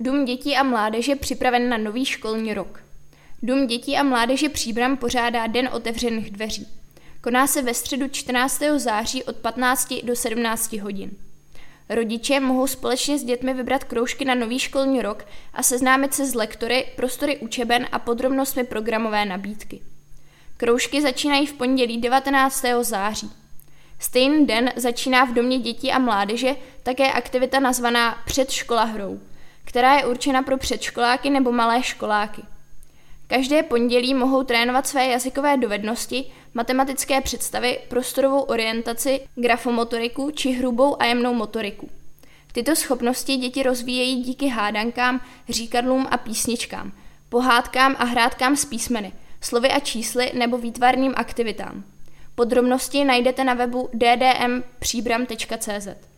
Dům dětí a mládeže připraven na nový školní rok. Dům dětí a mládeže Příbram pořádá Den otevřených dveří. Koná se ve středu 14. září od 15 do 17 hodin. Rodiče mohou společně s dětmi vybrat kroužky na nový školní rok a seznámit se s lektory, prostory učeben a podrobnostmi programové nabídky. Kroužky začínají v pondělí 19. září. Stejný den začíná v Domě dětí a mládeže také aktivita nazvaná Předškola hrou, která je určena pro předškoláky nebo malé školáky. Každé pondělí mohou trénovat své jazykové dovednosti, matematické představy, prostorovou orientaci, grafomotoriku či hrubou a jemnou motoriku. Tyto schopnosti děti rozvíjejí díky hádankám, říkadlům a písničkám, pohádkám a hrádkám s písmeny, slovy a čísly nebo výtvarným aktivitám. Podrobnosti najdete na webu ddmpříbram.cz.